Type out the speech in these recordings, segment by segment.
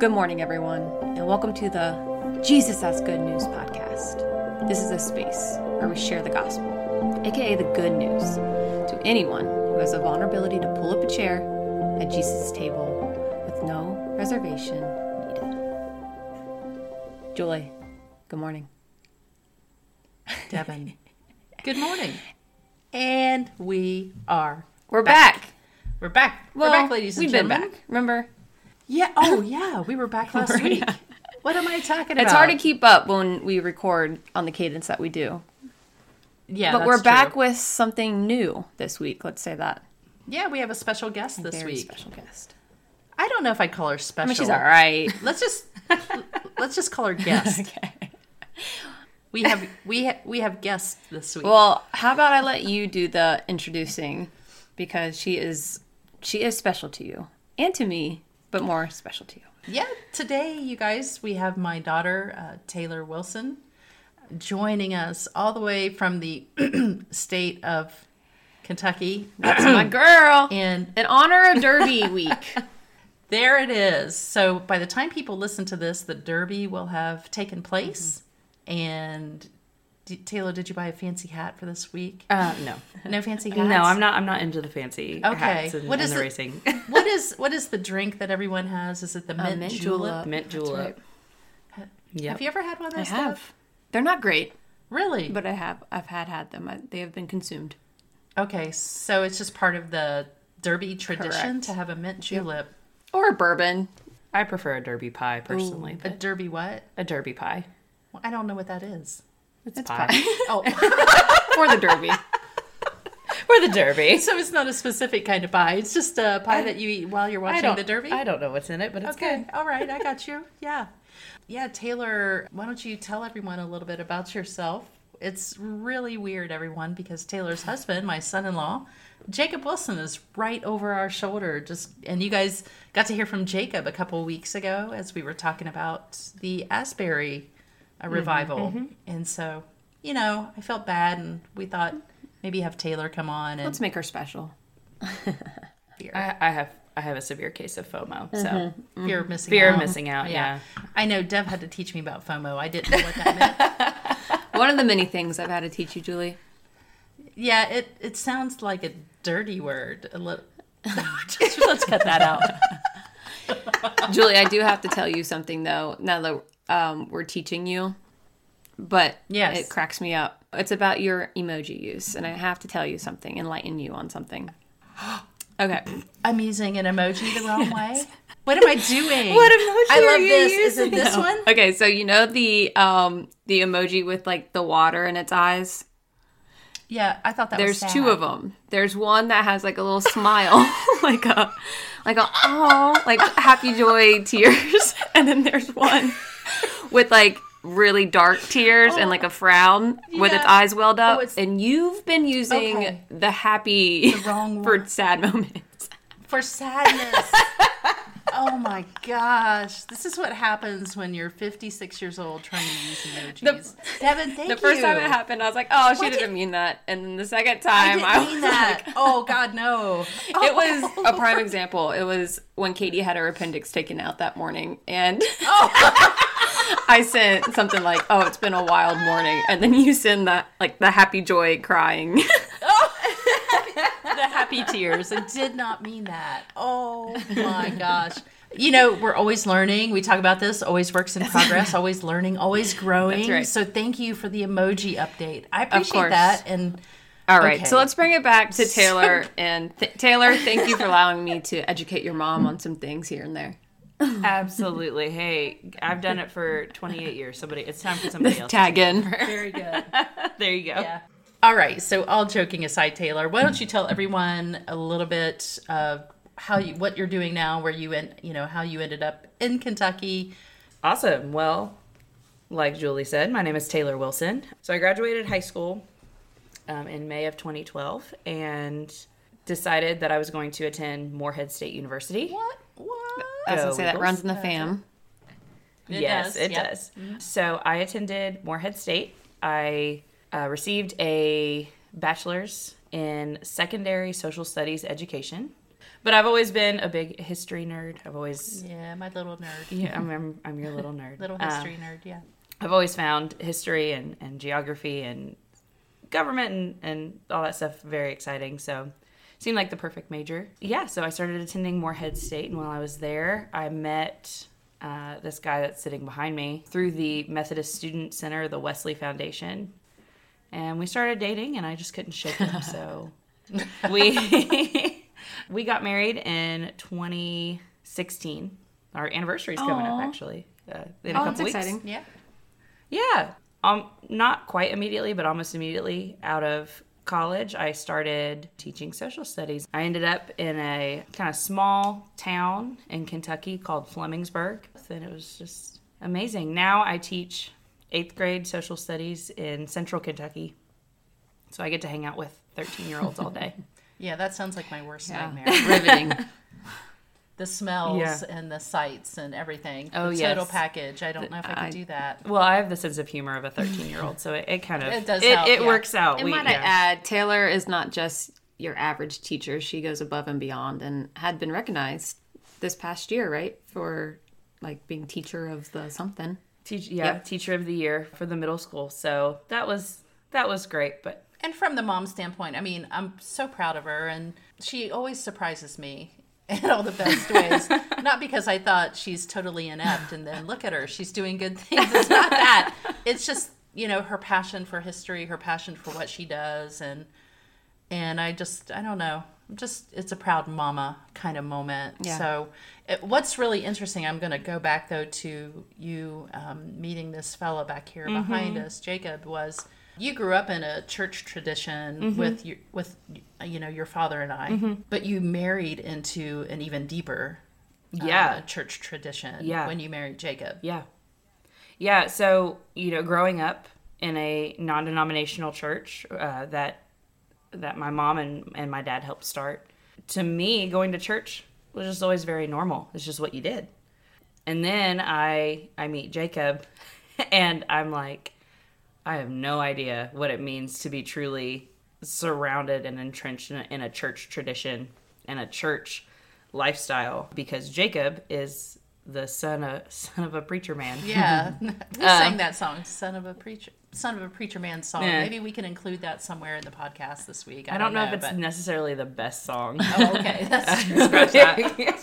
Good morning, everyone, and welcome to the Jesus That's Good News podcast. This is a space where we share the gospel, aka the good news, to anyone who has the vulnerability to pull up a chair at Jesus' table with no reservation needed. Julie, good morning. Devin. Good morning. And we are. We're back. We're back. Well, we're back, ladies and we've been gentlemen. back. Remember? Yeah. Oh, yeah. We were back last week. yeah. What am I talking about? It's hard to keep up when we record on the cadence that we do. Yeah, but we're back true. with something new this week. Let's say that. Yeah, we have a special guest this Very week. special guest. I don't know if I'd call her special. I mean, she's all right. Let's just let's just call her guest. okay. We have we ha- we have guests this week. Well, how about I let you do the introducing because she is she is special to you and to me, but more special to you. Yeah, today, you guys, we have my daughter, uh, Taylor Wilson, joining us all the way from the state of Kentucky. That's my girl. And In honor of Derby week. there it is. So by the time people listen to this, the Derby will have taken place. And Taylor, did you buy a fancy hat for this week? Uh, no, No fancy hats? no, I'm not. I'm not into the fancy Okay. hats and, What and is the racing. What is what is the drink that everyone has? Is it the mint, mint julep? julep. Mint julep. right. Yep. Have you ever had one of I have. stuff? They're not great, Really? but I have. I've had had them. I, they have been consumed. Okay, so it's just part of the Derby tradition Correct. to have a mint julep. Or a bourbon. I prefer a derby pie personally. A Derby what? a derby pie. Well, I don't know what that is. It's, It's pie. pie. Oh, For the Derby. For the derby. so it's not a specific kind of pie. It's just a pie that you eat while you're watching the Derby. I don't know what's in it, but it's okay, good. all right, I got you. Yeah, yeah. Taylor, why don't you tell everyone a little bit about yourself? It's really weird, everyone, because Taylor's husband, my son-in-law, Jacob Wilson, is right over our shoulder. Just and you guys got to hear from Jacob a couple weeks ago as we were talking about the Asbury uh, revival, mm-hmm. and so you know I felt bad, and we thought maybe have Taylor come on and Let's make her special. I, I have. I have a severe case of FOMO, so mm-hmm, fear of missing fear out. of missing out. Yeah. I know Dev had to teach me about FOMO. I didn't know what that meant. One of the many things I've had to teach you, Julie. yeah, it it sounds like a dirty word. A little. Just, let's cut that out. Julie, I do have to tell you something though. Now that um, we're teaching you, but Yes. it cracks me up. It's about your emoji use, and I have to tell you something, enlighten you on something. Okay. I'm using an emoji the wrong way. What am I doing? What emoji I are love you this. Is it using? this one? Okay, so you know the um the emoji with like the water in its eyes. Yeah, I thought that There's two of them. There's one that has like a little smile, like a like a oh, like happy joy tears, and then there's one with like really dark tears and like a oh, frown with its eyes welled oh, up. Oh, and you've been using Okay. the happy wrong for sad moments. for sadness. oh my gosh. This is what happens when you're 56 years old trying to use emojis. Devin, thank The first time it happened, I was like, "Oh, she What didn't did- mean that," and then the second I time, didn't I, mean was that. like, oh God, no. It was a prime example. It was when Katie had her appendix taken out that morning, and oh. I sent something like, "Oh, it's been a wild morning," and then you send that like the happy joy crying. the happy tears. I did not mean that. Oh my gosh. You know, we're always learning. We talk about this, always works in progress, always learning, always growing. That's right. So thank you for the emoji update. I appreciate course. that. And All right, Okay. so let's bring it back to Taylor. And th- Taylor, thank you for allowing me to educate your mom on some things here and there. Absolutely. Hey, I've done it for 28 years. Somebody, it's time for somebody else. Tag in. very good. There you go. Yeah. All right. So, all joking aside, Taylor, why don't you tell everyone a little bit of how you, what you're doing now, where you and you know how you ended up in Kentucky. Awesome. Well, like Julie said, my name is Taylor Wilson. So I graduated high school um, in May of 2012 and decided that I was going to attend Morehead State University. What? What? I was gonna Go say that runs in the fam. It yes, does, it yep. does. So I attended Morehead State. I uh, received a bachelor's in secondary social studies education. but I've always been a big history nerd. I've always Yeah, my little nerd. yeah, I'm I'm, I'm your little nerd. Little Um, history nerd, yeah. I've always found history and, and geography and government and, and all that stuff very exciting. So seemed like the perfect major. Yeah, so I started attending Morehead State, and while I was there, I met uh, this guy that's sitting behind me through the Methodist Student Center, the Wesley Foundation, and we started dating, and I just couldn't shake him. So we we got married in 2016. Our anniversary is coming up, actually, uh, in a Oh, couple that's weeks. exciting. Yeah. Yeah. Um, not quite immediately, but almost immediately out of college, I started teaching social studies. I ended up in a kind of small town in Kentucky called Flemingsburg, and it was just amazing. Now I teach eighth grade social studies in central Kentucky. So I get to hang out with 13 year olds all day. Yeah, that sounds like my worst Yeah. nightmare. Riveting. The smells Yeah. and the sights and everything. Oh, the total package. I don't know if I could do that. well, I have the sense of humor of a 13 year old, so it, it kind of It does it, help, it yeah. works out. And We- might I yeah. add, Taylor is not just your average teacher. She goes above and beyond and had been recognized this past year, right? For like being teacher of the something. Teach, yeah, Yep. teacher of the year for the middle school. So that was that was great, but And from the mom standpoint, I mean, I'm so proud of her, and she always surprises me in all the best ways. not because I thought she's totally inept, and then look at her, she's doing good things. It's not that. It's just you know her passion for history, her passion for what she does, and and I just I don't know. Just it's a proud mama kind of moment. Yeah. So, it, what's really interesting, I'm going to go back though to you um, meeting this fellow back here behind us, Jacob. Was you grew up in a church tradition with your with you know your father and I, but you married into an even deeper uh, Yeah. church tradition Yeah. when you married Jacob. Yeah. Yeah. So, you know, growing up in a non denominational church uh, that that my mom and, and my dad helped start, to me, going to church was just always very normal. It's just what you did. And then I I meet Jacob and I'm like, I have no idea what it means to be truly surrounded and entrenched in a, church tradition and a church lifestyle because Jacob is the son of son of a preacher man. Yeah, we sang um, that song, "Son of a Preacher." Son of a preacher man song. Yeah. Maybe we can include that somewhere in the podcast this week. I, I don't know, if it's but- necessarily the best song. Oh, okay, that's true. That.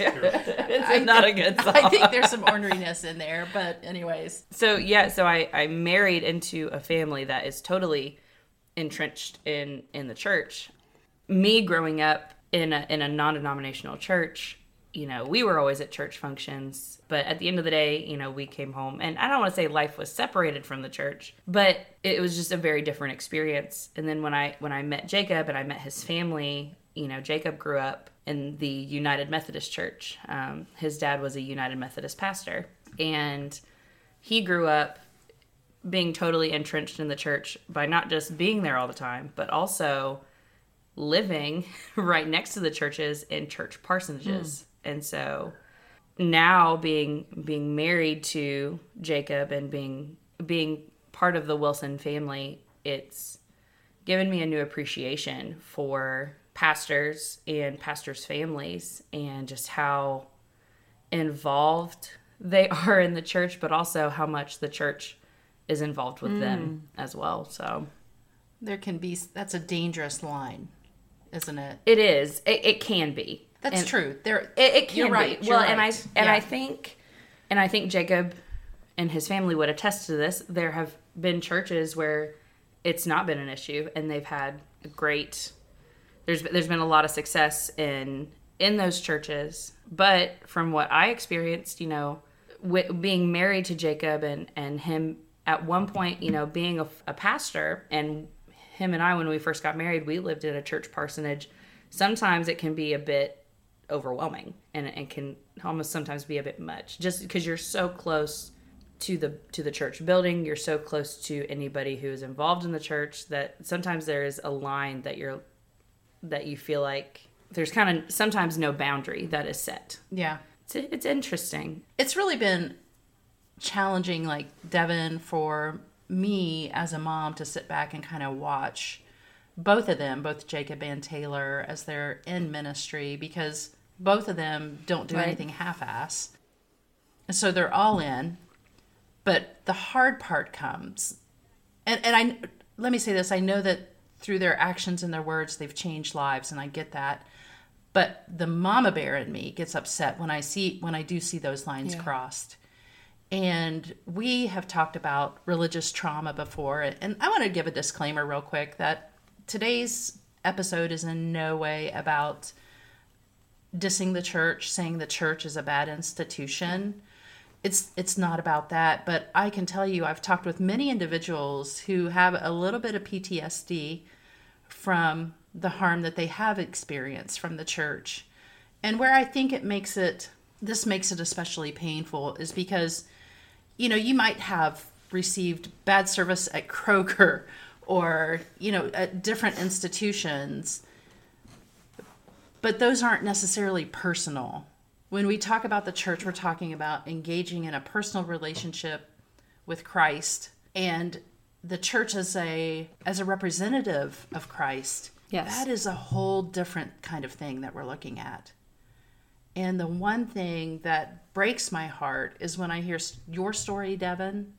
it's not a good song. I think there's some orneriness in there, but anyways, so yeah, so I, I married into a family that is totally entrenched in in the church. Me growing up in a in a non-denominational church, you know, we were always at church functions, but at the end of the day, you know, we came home and I don't want to say life was separated from the church, but it was just a very different experience. And then when I when I met Jacob and I met his family, you know, Jacob grew up in the United Methodist Church. Um, his dad was a United Methodist pastor, and he grew up being totally entrenched in the church by not just being there all the time, but also living right next to the churches in church parsonages. And so now being being married to Jacob and being being part of the Wilson family, it's given me a new appreciation for pastors and pastors' families and just how involved they are in the church, but also how much the church is involved with them mm. as well. So there can be that's a dangerous line, isn't it? it is. It, it can be. That's And true. There, It, it can You're be. right, Well, you're and I right. and I think and I think Jacob and his family would attest to this. There have been churches where it's not been an issue, and they've had a great. There's there's been a lot of success in in those churches, but from what I experienced, you know, wi- being married to Jacob and and him at one point, you know, being a, a pastor, and him and I, when we first got married, we lived in a church parsonage. Sometimes it can be a bit overwhelming and and can almost sometimes be a bit much just because you're so close to the to the church building you're so close to anybody who is involved in the church that sometimes there is a line that you're that you feel like there's kind of sometimes no boundary that is set yeah. it's, it's interesting it's really been challenging like devin for me as a mom to sit back and kind of watch both of them both jacob and taylor as they're in ministry because Both of them don't do Right. anything half ass. And so they're all in. But the hard part comes. And and I let me say this, I know that through their actions and their words they've changed lives and I get that. But the mama bear in me gets upset when I see when I do see those lines Yeah. crossed. And we have talked about religious trauma before. And I want to give a disclaimer real quick that today's episode is in no way about dissing the church, saying the church is a bad institution. It's it's not about that, but I can tell you I've talked with many individuals who have a little bit of PTSD from the harm that they have experienced from the church. And where I think it makes it this makes it especially painful is because you know, you might have received bad service at Kroger or, you know, at different institutions, but those aren't necessarily personal. When we talk about the church, we're talking about engaging in a personal relationship with Christ and the church as a as a representative of Christ. Yes. That is a whole different kind of thing that we're looking at. And the one thing that breaks my heart is when I hear your story, Devin,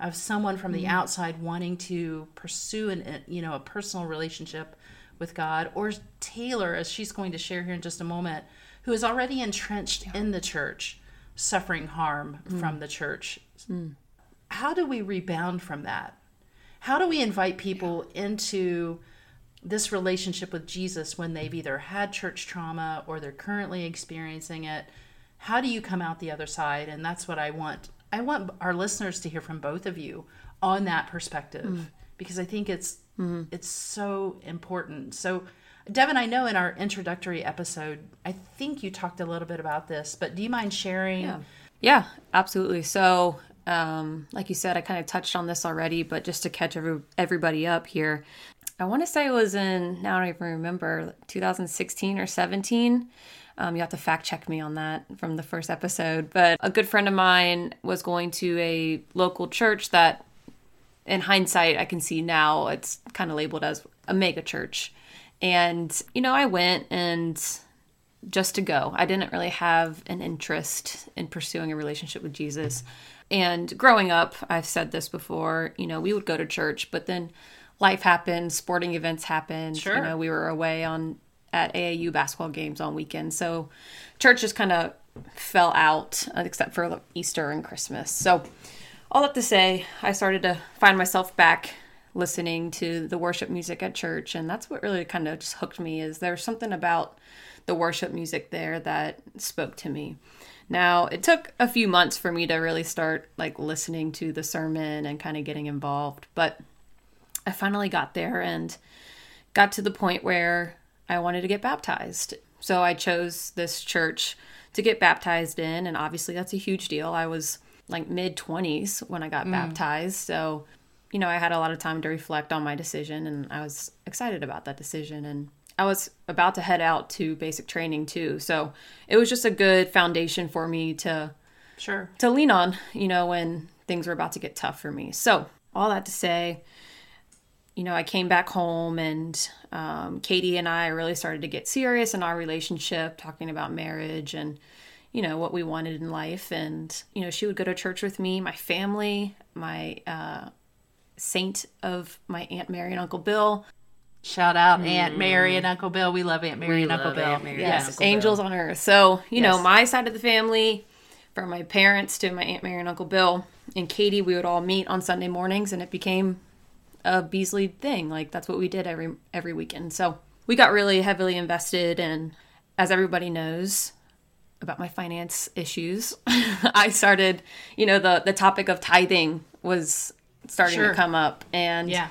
of someone from the mm-hmm. outside wanting to pursue an, you know, a personal relationship with God, or Taylor, as she's going to share here in just a moment, who is already entrenched in the church, suffering harm mm. from the church. Mm. How do we rebound from that? How do we invite people into this relationship with Jesus when they've either had church trauma or they're currently experiencing it. How do you come out the other side? And that's what I want. I want our listeners to hear from both of you on that perspective mm. because I think it's it's so important. So Devin, I know in our introductory episode, I think you talked a little bit about this, but do you mind sharing? Yeah. Yeah, absolutely. So, um, like you said, I kind of touched on this already, but just to catch every, everybody up here, I want to say it was in, now I don't even remember, 2016 or 17. Um, you have to fact check me on that from the first episode. But a good friend of mine was going to a local church that, in hindsight, I can see now it's kind of labeled as a mega church. And, you know, I went and just to go. I didn't really have an interest in pursuing a relationship with Jesus. And growing up, I've said this before, you know, we would go to church, but then life happened, sporting events happened. Sure. You know, we were away on at AAU basketball games on weekends. So church just kind of fell out uh, except for Easter and Christmas. So all that to say, I started to find myself back listening to the worship music at church and that's what really kind of just hooked me is there was something about the worship music there that spoke to me. Now, it took a few months for me to really start like listening to the sermon and kind of getting involved, but I finally got there and got to the point where I wanted to get baptized. So I chose this church to get baptized in, and obviously that's a huge deal. I was like mid 20s when I got baptized. So, you know, I had a lot of time to reflect on my decision, and I was excited about that decision. And I was about to head out to basic training too. So it was just a good foundation for me to Sure. to lean on, you know, when things were about to get tough for me. So, all that to say, you know, I came back home and um, Katie and I really started to get serious in our relationship, talking about marriage and, you know, what we wanted in life. And, you know, she would go to church with me, my family, my uh, saint of my Aunt Mary and Uncle Bill. Shout out Aunt Mary and Uncle Bill. We love Aunt Mary We and Uncle Bill. Aunt Mary yes. Uncle angels on earth. So, you know, my side of the family, from my parents to my Aunt Mary and Uncle Bill and Katie, we would all meet on Sunday mornings and it became a Beasley thing. Like that's what we did every every weekend. So we got really heavily invested and as everybody knows about my finance issues, I started, you know, the the topic of tithing was starting Sure. to come up and Yeah.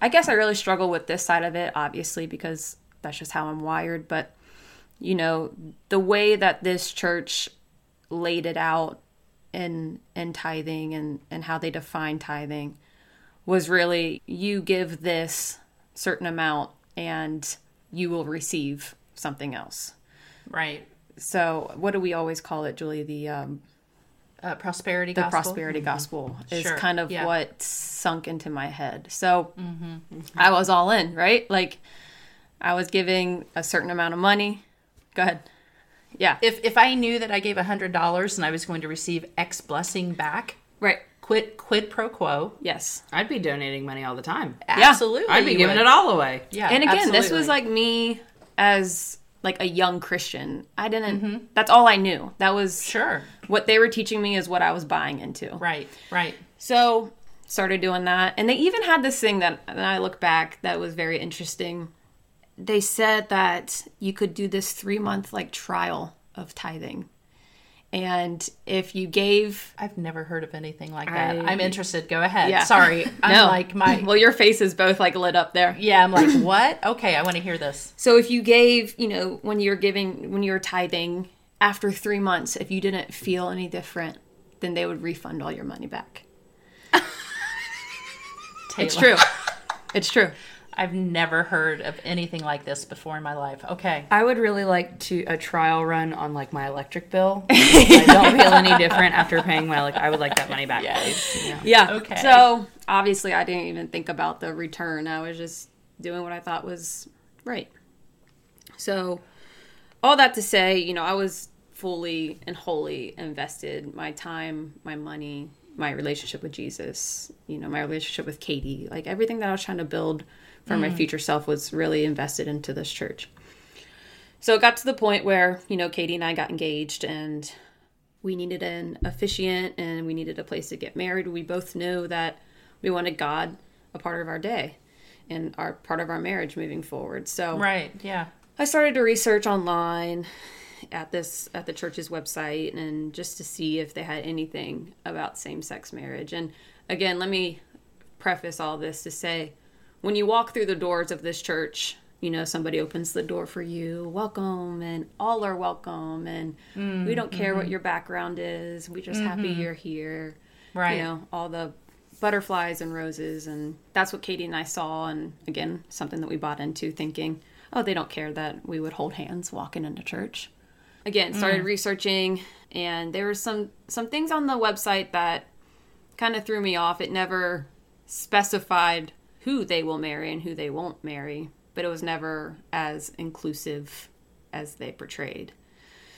I guess I really struggle with this side of it, obviously, because that's just how I'm wired. But, you know, the way that this church laid it out in in tithing and, and how they define tithing was really you give this certain amount and you will receive something else. Right. So what do we always call it, Julie? The um, Uh, prosperity the gospel. prosperity gospel is Sure, kind of yeah. Mm-hmm. what sunk into my head. So I was all in, right? Like I was giving a certain amount of money. Go ahead. Yeah. If if I knew that I gave a hundred dollars and I was going to receive X blessing back, Right. quid quid pro quo. Yes. I'd be donating money all the time. Absolutely, I'd be giving would. it all away. Yeah, and again, this was like me as like a young Christian. I didn't. Mm-hmm. That's all I knew. That was sure, what they were teaching me is what I was buying into. right, right. So started doing that, and they even had this thing that, and I look back, that was very interesting. They said that you could do this three month like trial of tithing, and if you gave I've never heard of anything like that. I- I'm interested. Go ahead. Yeah. Sorry, I'm no, like my. well, your face is both like lit up there. Yeah, I'm like, what? Okay, I want to hear this. So if you gave, you know, when you're giving, when you're tithing, after three months, if you didn't feel any different, then they would refund all your money back. It's true. It's true. I've never heard of anything like this before in my life. Okay. I would really like to a trial run on like my electric bill. I don't feel any different after paying my like. I would like that money back, please. Yeah. Yeah. Okay. So obviously, I didn't even think about the return. I was just doing what I thought was right. So, all that to say, you know, I was fully and wholly invested my time, my money, my relationship with Jesus, you know, my relationship with Katie, like everything that I was trying to build for my mm. future self was really invested into this church. So it got to the point where, you know, Katie and I got engaged and we needed an officiant and we needed a place to get married. We both knew that we wanted God a part of our day and our part of our marriage moving forward. So Right. Yeah. I started to research online at this at the church's website and just to see if they had anything about same-sex marriage. And again, let me preface all this to say when you walk through the doors of this church, you know, somebody opens the door for you, welcome, and all are welcome, and we don't care what mm-hmm. your background is, we're just happy mm-hmm. you're here. Right. You know, all the butterflies and roses, and that's what Katie and I saw, and again, something that we bought into, thinking, oh, they don't care that we would hold hands walking into church. Again, started mm. researching, and there were some some things on the website that kind of threw me off. It never specified who they will marry and who they won't marry, but it was never as inclusive as they portrayed.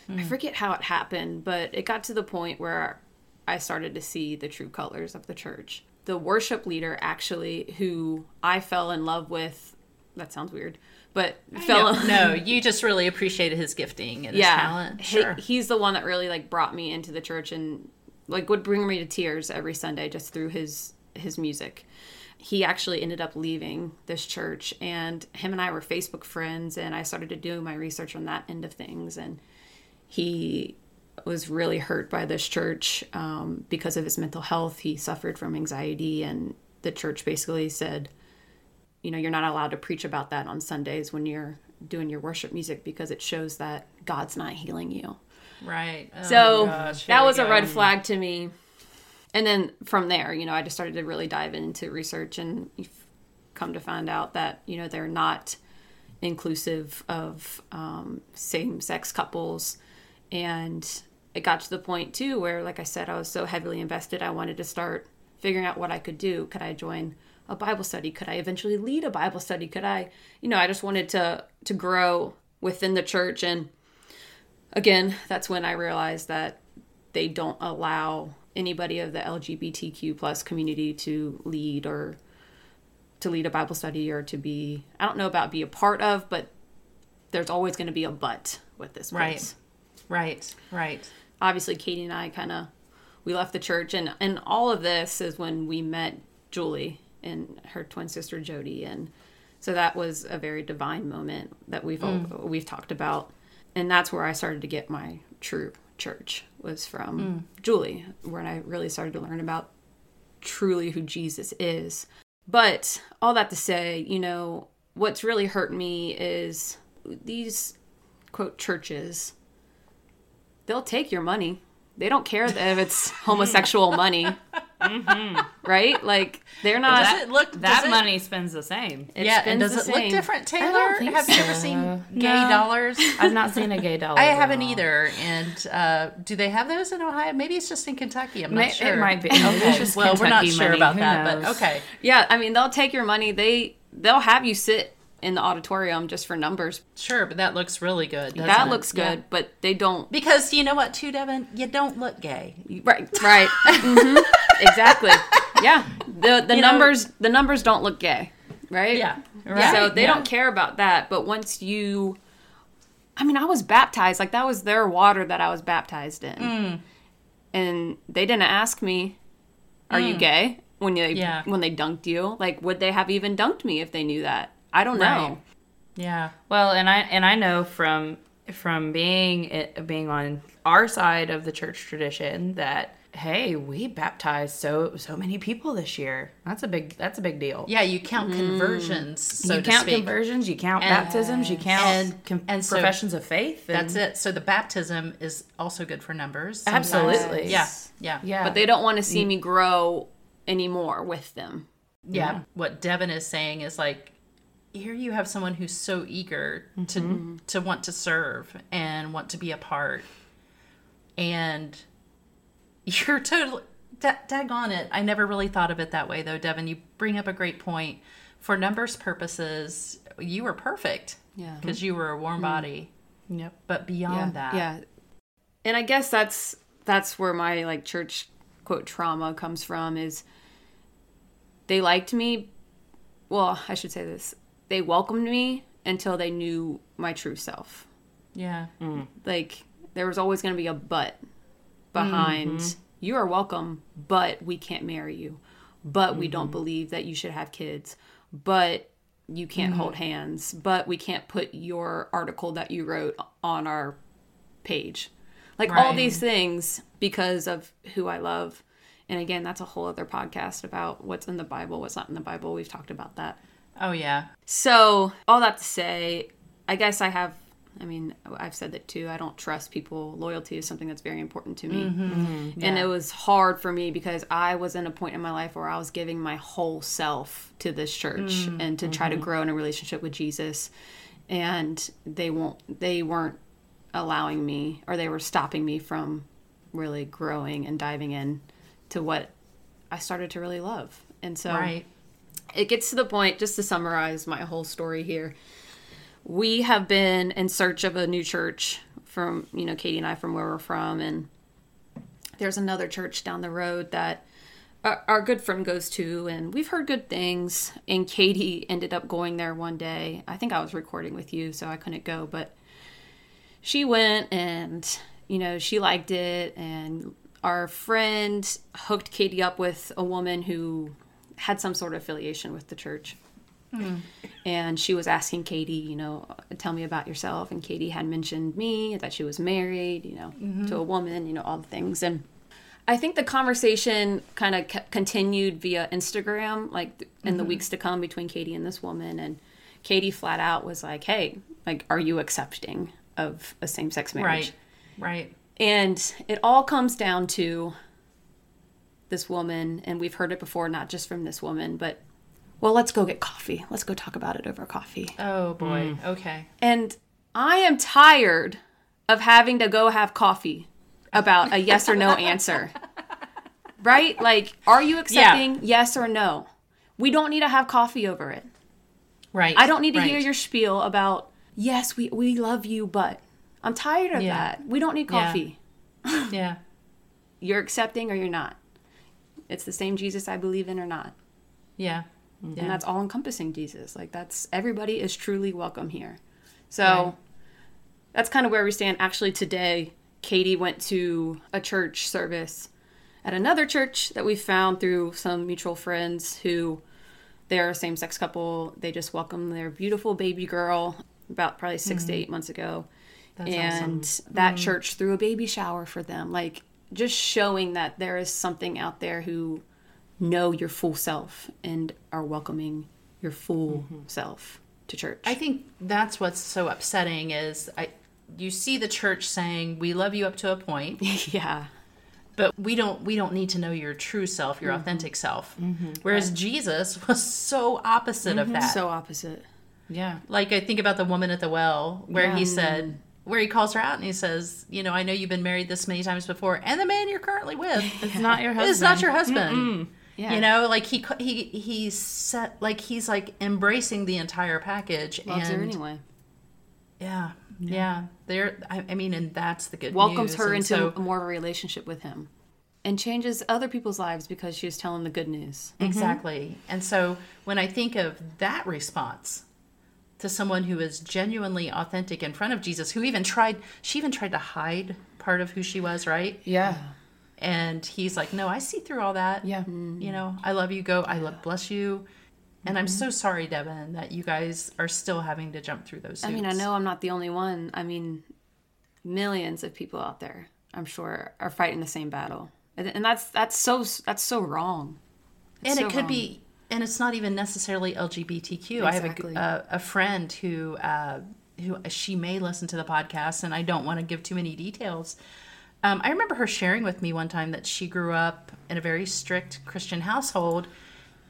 I hmm. forget how it happened, but it got to the point where I started to see the true colors of the church. The worship leader, actually, who I fell in love with, that sounds weird, but fell No, no, you just really appreciated his gifting and his yeah, talent. he- Sure. he's the one that really like brought me into the church and like would bring me to tears every Sunday just through his his music. He actually ended up leaving this church, and him and I were Facebook friends, and I started to do my research on that end of things, and he was really hurt by this church um, because of his mental health. He suffered from anxiety, and the church basically said, you know, you're not allowed to preach about that on Sundays when you're doing your worship music because it shows that God's not healing you. Right. Oh, So gosh, that was a red flag to me. And then from there, you know, I just started to really dive into research and come to find out that, you know, they're not inclusive of um, same sex couples. And it got to the point too where, like I said, I was so heavily invested, I wanted to start figuring out what I could do. Could I join a Bible study? Could I eventually lead a Bible study? Could I, you know, I just wanted to to grow within the church and again, that's when I realized that they don't allow anybody of the LGBTQ plus community to lead or to lead a Bible study or to be I don't know about be a part of, but there's always going to be a but with this place. Right. Right. Right. Obviously, Katie and I kind of we left the church, and and all of this is when we met Julie and her twin sister Jody, and so that was a very divine moment that we've mm. we've talked about, and that's where I started to get my true church was from hmm. Julie, when I really started to learn about truly who Jesus is. But all that to say, you know, what's really hurt me is these quote churches. They'll take your money. They don't care if it's homosexual money. Right? Like they're not Does it look That it- money spends the same. it yeah, spends and does the it look different, Taylor? don't think Have you ever seen gay No. dollars? I've not seen a gay dollar. I haven't all. either. And uh, do they have those in Ohio? Maybe it's just in Kentucky. I'm not May- sure. It might be. Maybe Okay. it's just well, we're not sure money. about Who that, but okay. Yeah, I mean they'll take your money. They they'll have you sit in the auditorium just for numbers. Sure, but that looks really good. that it? looks good, Yeah. but they don't. Because you know what, too, Devin? You don't look gay. Right, right, hmm exactly. Yeah, the the You know- numbers the numbers don't look gay, right? Yeah, So they yeah. don't care about that. But once you, I mean, I was baptized like that was their water that I was baptized in, Mm. and they didn't ask me, "Are you gay?" When they Mm. Yeah. when they dunked you, like would they have even dunked me if they knew that? I don't know. Right. Yeah. Well, and I and I know from from being it, being on our side of the church tradition that hey, we baptized so so many people this year. That's a big that's a big deal. Yeah, you count mm-hmm. conversions, so you to count speak. conversions, you count And- baptisms, you count and- com- and so- professions of faith. and- That's it. So the baptism is also good for numbers. sometimes. Absolutely. Yeah. Yeah. Yeah, But they don't want to see mm. me grow anymore with them. Yeah. What Devin is saying is like, here you have someone who's so eager to mm-hmm. to want to serve and want to be a part, and you're totally da- on it. I never really thought of it that way though, Devin. You bring up a great point. For numbers purposes, you were perfect. Yeah. Because you were a warm mm. body. Yep. But beyond yeah, that, Yeah. And I guess that's that's where my like church quote trauma comes from is they liked me well, I should say this. They welcomed me until they knew my true self. yeah, mm. Like there was always going to be a but behind mm-hmm. you are welcome, but we can't marry you. But we don't mm-hmm. believe that you should have kids. But you can't hold mm-hmm. hands. But we can't put your article that you wrote on our page. Like all these things because of who I love. And again, that's a whole other podcast about what's in the Bible, what's not in the Bible. We've talked about that. Oh yeah, So, all that to say, I guess I have, I mean, I've said that too. I don't trust people. Loyalty is something that's very important to me. Mm-hmm. Mm-hmm. And it was hard for me because I was in a point in my life where I was giving my whole self to this church mm. and to try to mm-hmm. grow in a relationship with Jesus. And they won't, they weren't allowing me or they were stopping me from really growing and diving in to what I started to really love. And so, right. It gets to the point just to summarize my whole story here we have been in search of a new church from you know katie and i from where we're from and there's another church down the road that our, our good friend goes to and we've heard good things and katie ended up going there one day. I think i was recording with you so i couldn't go but she went and you know she liked it and our friend hooked katie up with a woman who had some sort of affiliation with the church. Hmm. And she was asking katie you know tell me about yourself. And katie had mentioned me that she was married you know mm-hmm. to a woman you know all the things. And i think the conversation kind of c- continued via instagram like in the mm-hmm. weeks to come between katie and this woman. And katie flat out was like hey like are you accepting of a same-sex marriage? Right. Right. and it all comes down to this woman, and we've heard it before, not just from this woman, but well, let's go get coffee. Let's go talk about it over coffee. Oh boy. Mm. Okay. And I am tired of having to go have coffee about a yes or no answer. Right? Like, are you accepting yes or no? We don't need to have coffee over it. Right. I don't need to right. hear your spiel about, yes, we, we love you, but I'm tired of Yeah. that. We don't need Yeah. coffee. Yeah. You're accepting or you're not. It's the same Jesus I believe in or not. Yeah. Yeah. And that's all encompassing Jesus. Like that's everybody is truly welcome here. So Right. that's kind of where we stand. Actually today, Katie went to a church service at another church that we found through some mutual friends who they're a same sex couple. They just welcomed their beautiful baby girl about probably 6 to mm-hmm. eight months ago. That's and that mm-hmm. church threw a baby shower for them. Like just showing that there is something out there who know your full self and are welcoming your full mm-hmm. self to church. I think that's what's so upsetting is I you see the church saying we love you up to a point, yeah. but we don't we don't need to know your true self, your mm-hmm. authentic self. Mm-hmm. Whereas Jesus was so opposite of that. So opposite. Yeah. like I think about the woman at the well where he Yeah. said where he calls her out and he says, you know, I know you've been married this many times before, and the man you're currently with It's not your husband. is not your husband. Yeah. You know, like he he he's set like he's like embracing the entire package Loves and her anyway. yeah, yeah. There, I, I mean, and that's the good news. Welcomes news. her And into so- more of a relationship with him, and changes other people's lives because she was telling the good news. Exactly. Mm-hmm. And so when I think of that response to someone who is genuinely authentic in front of Jesus, who even tried, she even tried to hide part of who she was, right? Yeah. And he's like, no, I see through all that. Yeah. Mm-hmm. You know, I love you. Go. I love, bless you. And I'm mm-hmm. so sorry, Devin, that you guys are still having to jump through those. I mean, I know I'm not the only one. I mean, millions of people out there, I'm sure, are fighting the same battle, and, and that's that's so that's so wrong. It's and so it could wrong. be and it's not even necessarily lgbtq i have a, a, a friend who uh, who she may listen to the podcast and i don't want to give too many details um, i remember her sharing with me one time that she grew up in a very strict christian household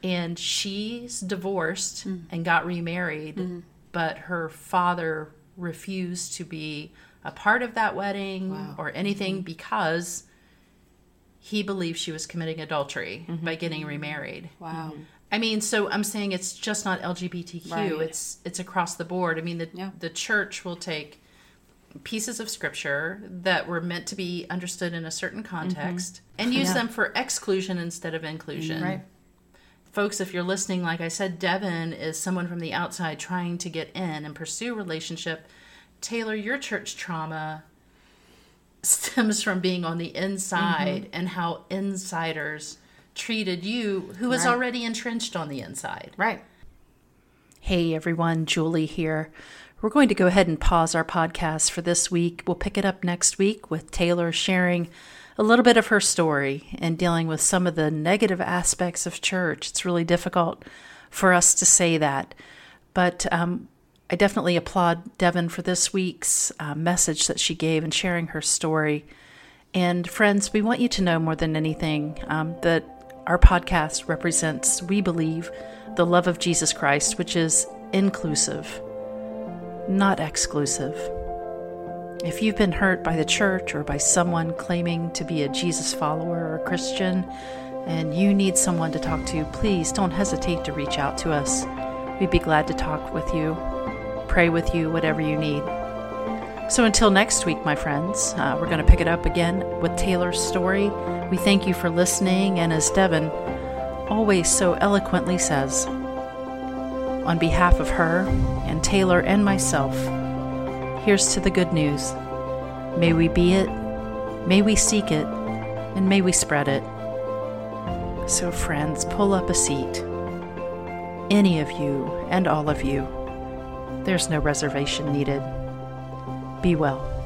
and she's divorced Mm. and got remarried Mm-hmm. but her father refused to be a part of that wedding or anything Mm-hmm. because he believed she was committing adultery Mm-hmm. by getting remarried. Wow. I mean, so I'm saying it's just not LGBTQ. Right. It's it's across the board. I mean, the Yeah. the church will take pieces of scripture that were meant to be understood in a certain context mm-hmm. and use Yeah. them for exclusion instead of inclusion. Right. Folks, if you're listening, like I said, Devin is someone from the outside trying to get in and pursue relationship. Taylor, your church trauma stems from being on the inside mm-hmm. and how insiders treated you who was Right. already entrenched on the inside. Right. Hey everyone, Julie here. We're going to go ahead and pause our podcast for this week. We'll pick it up next week with Taylor sharing a little bit of her story and dealing with some of the negative aspects of church. It's really difficult for us to say that. But um, I definitely applaud Devin for this week's uh, message that she gave and sharing her story. And friends, we want you to know more than anything um, that our podcast represents, we believe, the love of Jesus Christ, which is inclusive, not exclusive. If you've been hurt by the church or by someone claiming to be a Jesus follower or a Christian, and you need someone to talk to, please don't hesitate to reach out to us. We'd be glad to talk with you, pray with you, whatever you need. So until next week, my friends, uh, we're going to pick it up again with Taylor's story. We thank you for listening, and as Devin always so eloquently says, on behalf of her and Taylor and myself, here's to the good news. May we be it, may we seek it, and may we spread it. So, friends, pull up a seat. Any of you and all of you. There's no reservation needed. Be well.